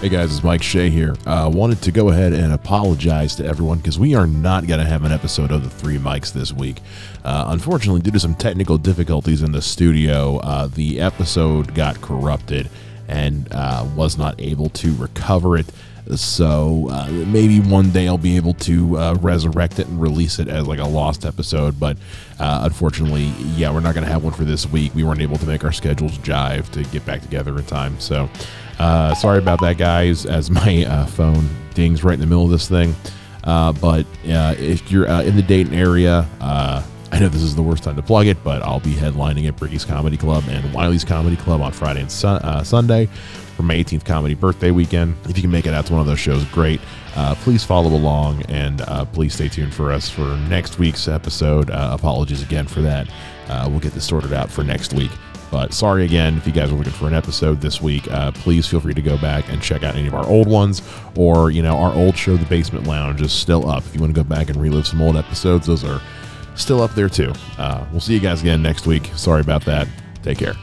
Hey guys, it's Mike Shea here. Uh, wanted to go ahead and apologize to everyone because we are not going to have an episode of the Three Mikes this week. Uh, unfortunately, due to some technical difficulties in the studio, uh, the episode got corrupted and uh, was not able to recover it. So uh, maybe one day I'll be able to uh, resurrect it and release it as like a lost episode. But uh, unfortunately, yeah, we're not going to have one for this week. We weren't able to make our schedules jive to get back together in time. So uh, sorry about that, guys, as my uh, phone dings right in the middle of this thing. Uh, but if you're in the Dayton area, I know this is the worst time to plug it, but I'll be headlining at Bricky's Comedy Club and Wiley's Comedy Club on Friday and su- uh, Sunday for my 18th comedy birthday weekend. If you can make it out to one of those shows, great. Uh, please follow along and uh, please stay tuned for us for next week's episode. Uh, apologies again for that. Uh, we'll get this sorted out for next week. But sorry again, if you guys are looking for an episode this week, uh, please feel free to go back and check out any of our old ones, or you know our old show, The Basement Lounge, is still up. If you want to go back and relive some old episodes, those are still up there too. Uh, we'll see you guys again next week. Sorry about that. Take care.